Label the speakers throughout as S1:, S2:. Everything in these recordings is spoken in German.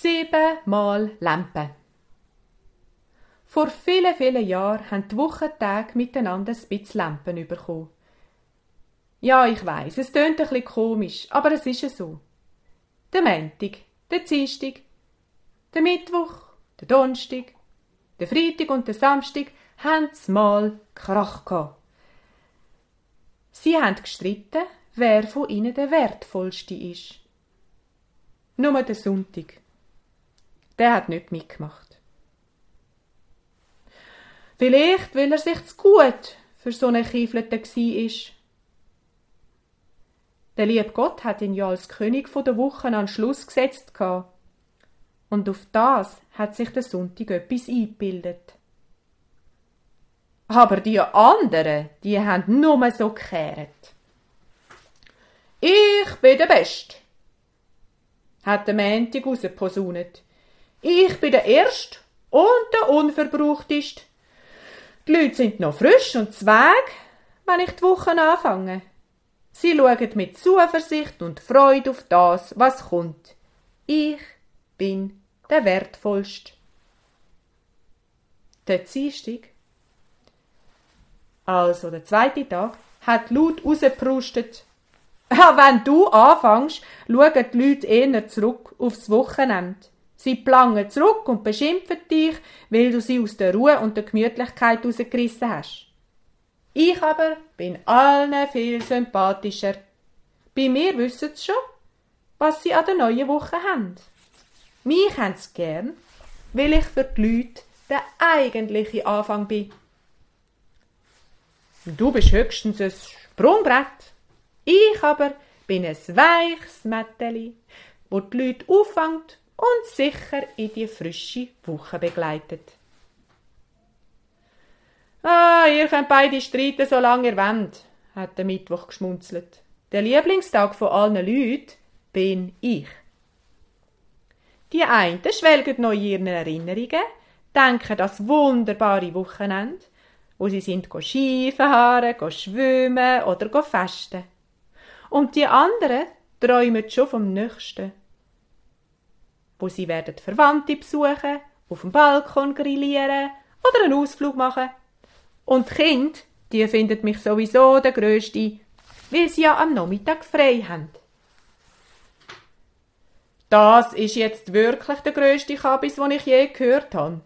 S1: Siebenmal Lampe. Vor vielen, vielen Jahren haben die Wochentage miteinander ein bisschen Lampen bekommen. Ja, ich weiß, es tönt ein bisschen komisch, aber es ist ja so. Der Montag, der Dienstag, der Mittwoch, der Donnerstag, der Freitag und der Samstag haben mal Krach gehabt. Sie haben gestritten, wer von ihnen der wertvollste ist. Nur der Sonntag der hat nicht mitgemacht. Vielleicht, weil er sich zu gut für so einen Kiefleten war. Der liebe Gott hat ihn ja als König der Wochen an Schluss gesetzt Und auf das hat sich der Sonntag etwas eingebildet. Aber die anderen, die haben nur so gekehrt. Ich bin der Best, hat der Mäntig rausposaunet. Ich bin der Erste und der Unverbrauchteste. Die Leute sind noch frisch und zweg, wenn ich die Woche anfange. Sie schauen mit Zuversicht und Freude auf das, was kommt. Ich bin der Wertvollste. Der Dienstag, also der zweite Tag, hat laut rausgeprustet. Wenn du anfängst, schauen die Leute eher zurück aufs Wochenende. Sie plangen zurück und beschimpfen dich, weil du sie aus der Ruhe und der Gemütlichkeit rausgerissen hast. Ich aber bin allen viel sympathischer. Bei mir wissen sie schon, was sie an der neuen Woche haben. Mich haben sie gern, weil ich für die Leute der eigentliche Anfang bin. Du bist höchstens ein Sprungbrett. Ich aber bin ein weiches Mätteli, wo die Leute auffängt und sicher in die frische Woche begleitet. Ah, ihr könnt beide streiten, solange ihr wollt, hat der Mittwoch geschmunzelt. Der Lieblingstag von allen Leuten bin ich. Die einen schwelgen noch in ihren Erinnerungen, denken das wunderbare Wochenende, wo sie sind Skifahren, schwimmen oder festen. Und die anderen träumen schon vom Nächsten wo sie werden Verwandte besuchen, auf dem Balkon grillieren oder einen Ausflug machen. Und die Kinder, die finden mich sowieso der Größte, weil sie ja am Nachmittag frei haben. Das ist jetzt wirklich der größte Kabis, den ich je gehört habe.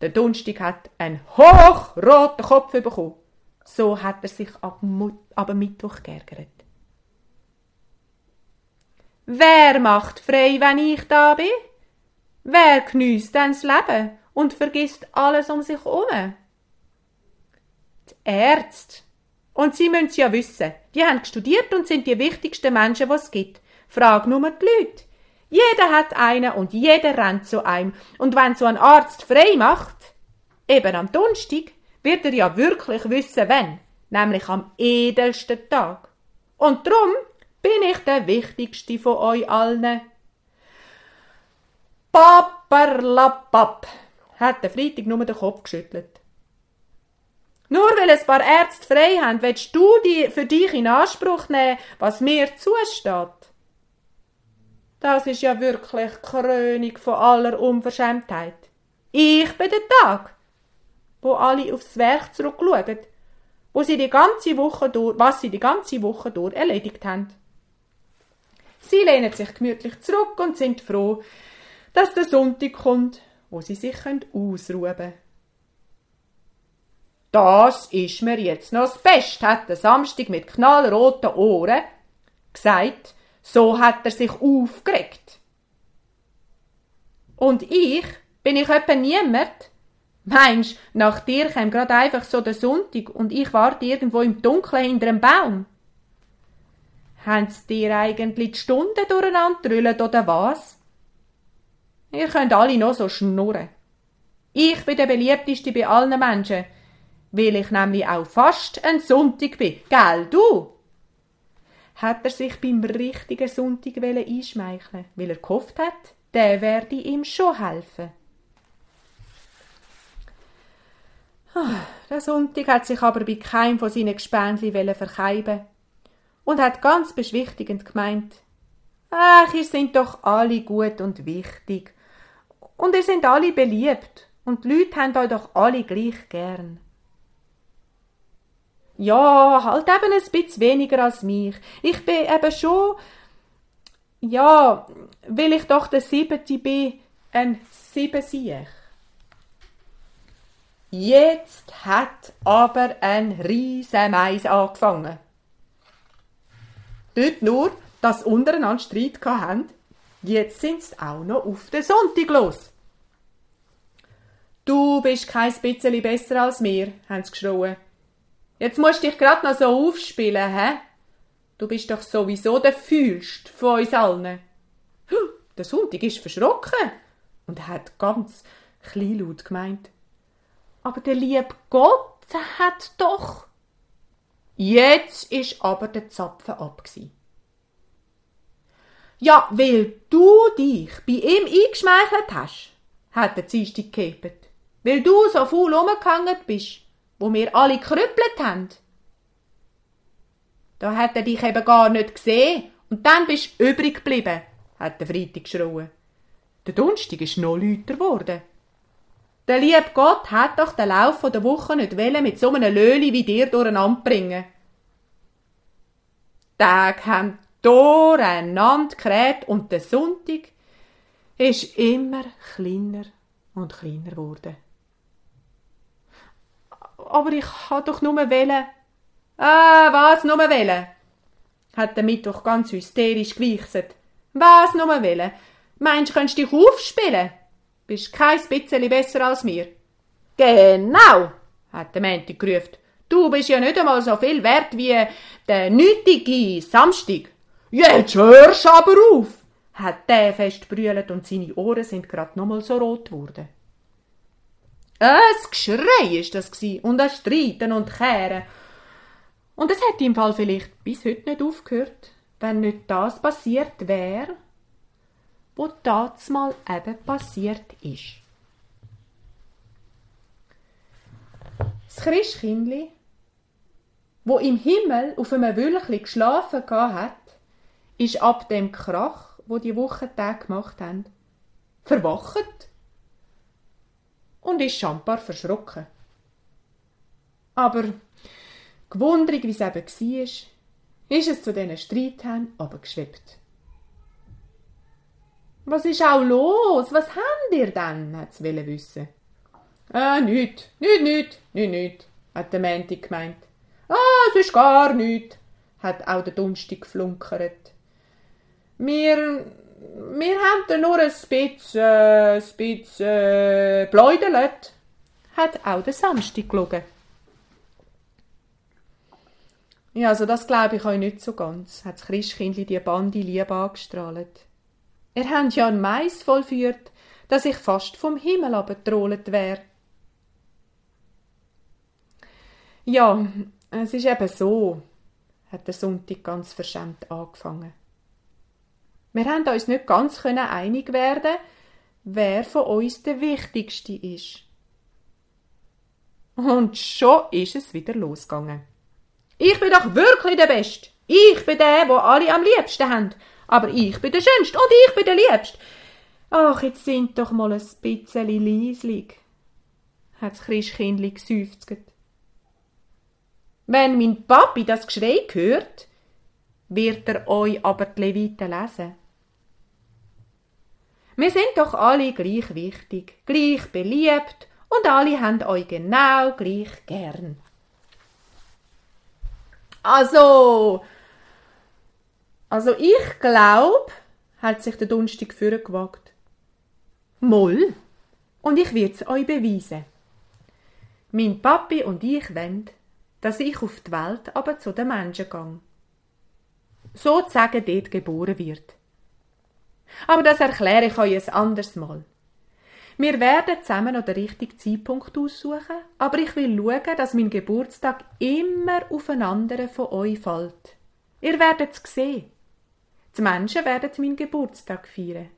S1: Der Dunstig hat einen hochroten Kopf bekommen. So hat er sich ab, ab Mittwoch geärgert. Wer macht frei, wenn ich da bin? Wer geniesst denn das Leben und vergisst alles um sich herum? Die Ärzte. Und sie müssen ja wissen, die haben studiert und sind die wichtigsten Menschen, was es gibt. Frag nur die Leute. Jeder hat einen und jeder rennt zu einem. Und wenn so ein Arzt frei macht, eben am Donnerstag, wird er ja wirklich wissen, wenn. Nämlich am edelsten Tag. Und drum bin ich der wichtigste von euch allen. Paperlapapp, hat der Freitag nur den Kopf geschüttelt. Nur weil ein paar Ärzte frei haben, willst du die für dich in Anspruch nehmen, was mir zusteht. Das ist ja wirklich Krönung von aller Unverschämtheit. Ich bin der Tag, wo alle aufs Werk zurückschauen, wo sie die ganze Woche durch, was sie die ganze Woche durch erledigt haben. Sie lehnen sich gemütlich zurück und sind froh, dass der Sonntag kommt, wo sie sich ausruhen können. Das ist mir jetzt noch das Beste, hat der Samstag mit knallroten Ohren gesagt. So hat er sich aufgeregt. Und ich? Bin ich etwa niemand? Meinst, nach dir käme grad einfach so der Sonntag und ich warte irgendwo im Dunkeln hinter einem Baum? Haben sie dir eigentlich die Stunden durcheinander oder was? Ihr könnt alle noch so schnurren. Ich bin der beliebteste bei allen Menschen, weil ich nämlich auch fast ein Sonntag bin. Gell, du? Hat er sich beim richtigen Sonntag einschmeicheln weil er gehofft hat, der werde ihm schon helfen. Ah, der Sonntag hat sich aber bei keinem von seinen Gespendli verkeiben und hat ganz beschwichtigend gemeint, Ach, ihr sind doch alle gut und wichtig. Und ihr sind alle beliebt. Und die Leute haben euch doch alle gleich gern. Ja, halt eben ein bisschen weniger als mich. Ich bin eben schon, ja, will ich doch der Siebente bin, ein Siebensiech. Jetzt hat aber ein riesen Mais angefangen. Dort nur, dass untereinander Streit hatten, jetzt sind's auch noch auf den Sonntag los. Du bist kein bisschen besser als mir, haben sie geschrien. Jetzt musst du dich grad noch so aufspielen, hä? Du bist doch sowieso der Fühlst von uns allen. Der Sonntag ist verschrocken und hat ganz kleinlaut gemeint. Aber der liebe Gott hat doch. Jetzt ist aber der Zapfen ab. Gewesen. Ja, weil du dich bei ihm eingeschmeichelt hast, hat der Dienstag gehebt. Weil du so faul rumgehangen bist, wo wir alle krüppelt haben. Da hat er dich eben gar nicht gesehen und dann bist du übrig geblieben, hat der Freitag geschrien. Der Donnerstag ist noch lauter geworden. Der liebe Gott hat doch den Lauf der Woche nicht mit so einem Löli wie dir durcheinander bringen. Tage haben durcheinander gerät und der Sonntag ist immer kleiner und kleiner geworden. Aber ich ha doch nur wählen. Ah, was nur wählen? hat der Mittwoch ganz hysterisch gewichset. Was nur wählen? Meinst du, könntest dich aufspielen? Bist kein bisschen besser als mir. Genau, hat der Mänti gerufen. Du bist ja nicht einmal so viel wert wie der nötige Samstag. Jetzt hörst aber auf, hat der fest brüllt und seine Ohren sind grad nochmal so rot geworden. Ein Geschrei ist das gsi und ein Streiten und Kehren. Und es hätte im Fall vielleicht bis heute nicht aufgehört, wenn nicht das passiert wäre, wo das mal eben passiert ist. Das Christkindli, wo im Himmel auf einem Wülchli geschlafen hat, ist ab dem Krach, wo die Wochentage gemacht haben, verwacht und ist schambar verschrocken. Aber gewundrig, wie es eben war, ist es zu diesen Streitern aber geschwebt. Was ist auch los? Was habt ihr denn? hat's wissen. Ah, nüt, nüt, nüt, nüt, nüt, hat der Mänti gemeint. Ah, es ist gar nüt, hat auch der Dunstig geflunkert. Wir, wir haben nur ein bisschen, äh, ein bisschen äh, Bläudelt, hat auch der Samstag gelogen. Ja, also das glaube ich euch nicht so ganz, hat das Christkindli die Bande lieb angestrahlt. Er habt ja ein Mais vollführt, dass ich fast vom Himmel abgetrollt wär. Ja, es ist eben so, hat der Sonntag ganz verschämt angefangen. Wir haben uns nicht ganz einig werden, wer von uns der Wichtigste ist. Und schon ist es wieder losgegangen. Ich bin doch wirklich der Beste. Ich bin der, wo alle am liebsten haben aber ich bin der Schönste und ich bin der Liebste. Ach, jetzt sind doch mal ein bisschen leislig, hat das Christkindli geseufzt. Wenn mein Papi das Geschrei hört, wird er euch aber die Leviten lesen. Wir sind doch alle gleich wichtig, gleich beliebt und alle haben euch genau gleich gern. Also, also ich glaub, hat sich der Dunstig führen gewagt. Moll. Und ich wird's euch beweisen. Mein Papi und ich wollen, dass ich auf die Welt aber zu den Menschen gang. Sozusagen dort geboren wird. Aber das erkläre ich euch ein anderes Mal. Wir werden zusammen noch den richtigen Zeitpunkt aussuchen, aber ich will schauen, dass mein Geburtstag immer auf einen anderen von euch fällt. Ihr werdet's sehen. Die Menschen werden meinen Geburtstag feiern.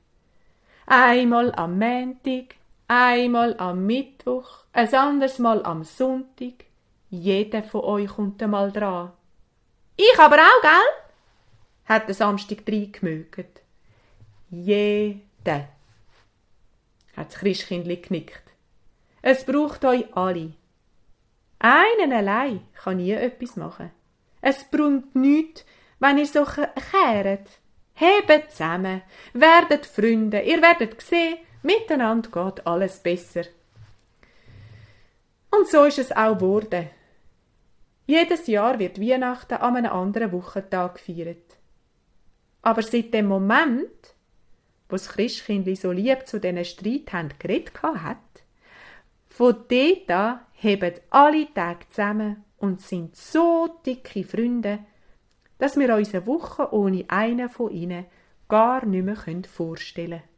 S1: Einmal am Montag, einmal am Mittwoch, ein anderes Mal am Sonntag. Jeder von euch kommt einmal dran. Ich aber auch, gell? hat der Samstag reingemögt. Jede, hat das Christkindli genickt. Es braucht euch alle. Einen allein kann nie etwas machen. Es bringt nichts, wenn ihr so kehret. Hebt zusammen, werdet Freunde, ihr werdet sehen, miteinander geht alles besser. Und so ist es auch geworden. Jedes Jahr wird Weihnachten an einem anderen Wochentag gefeiert. Aber seit dem Moment, wo das Christkindli so lieb zu diesen Streit haben geredet hat, von dort an heben alle Tage zusammen und sind so dicke Freunde, dass wir uns eine Woche ohne einen von ihnen gar nicht mehr vorstellen können.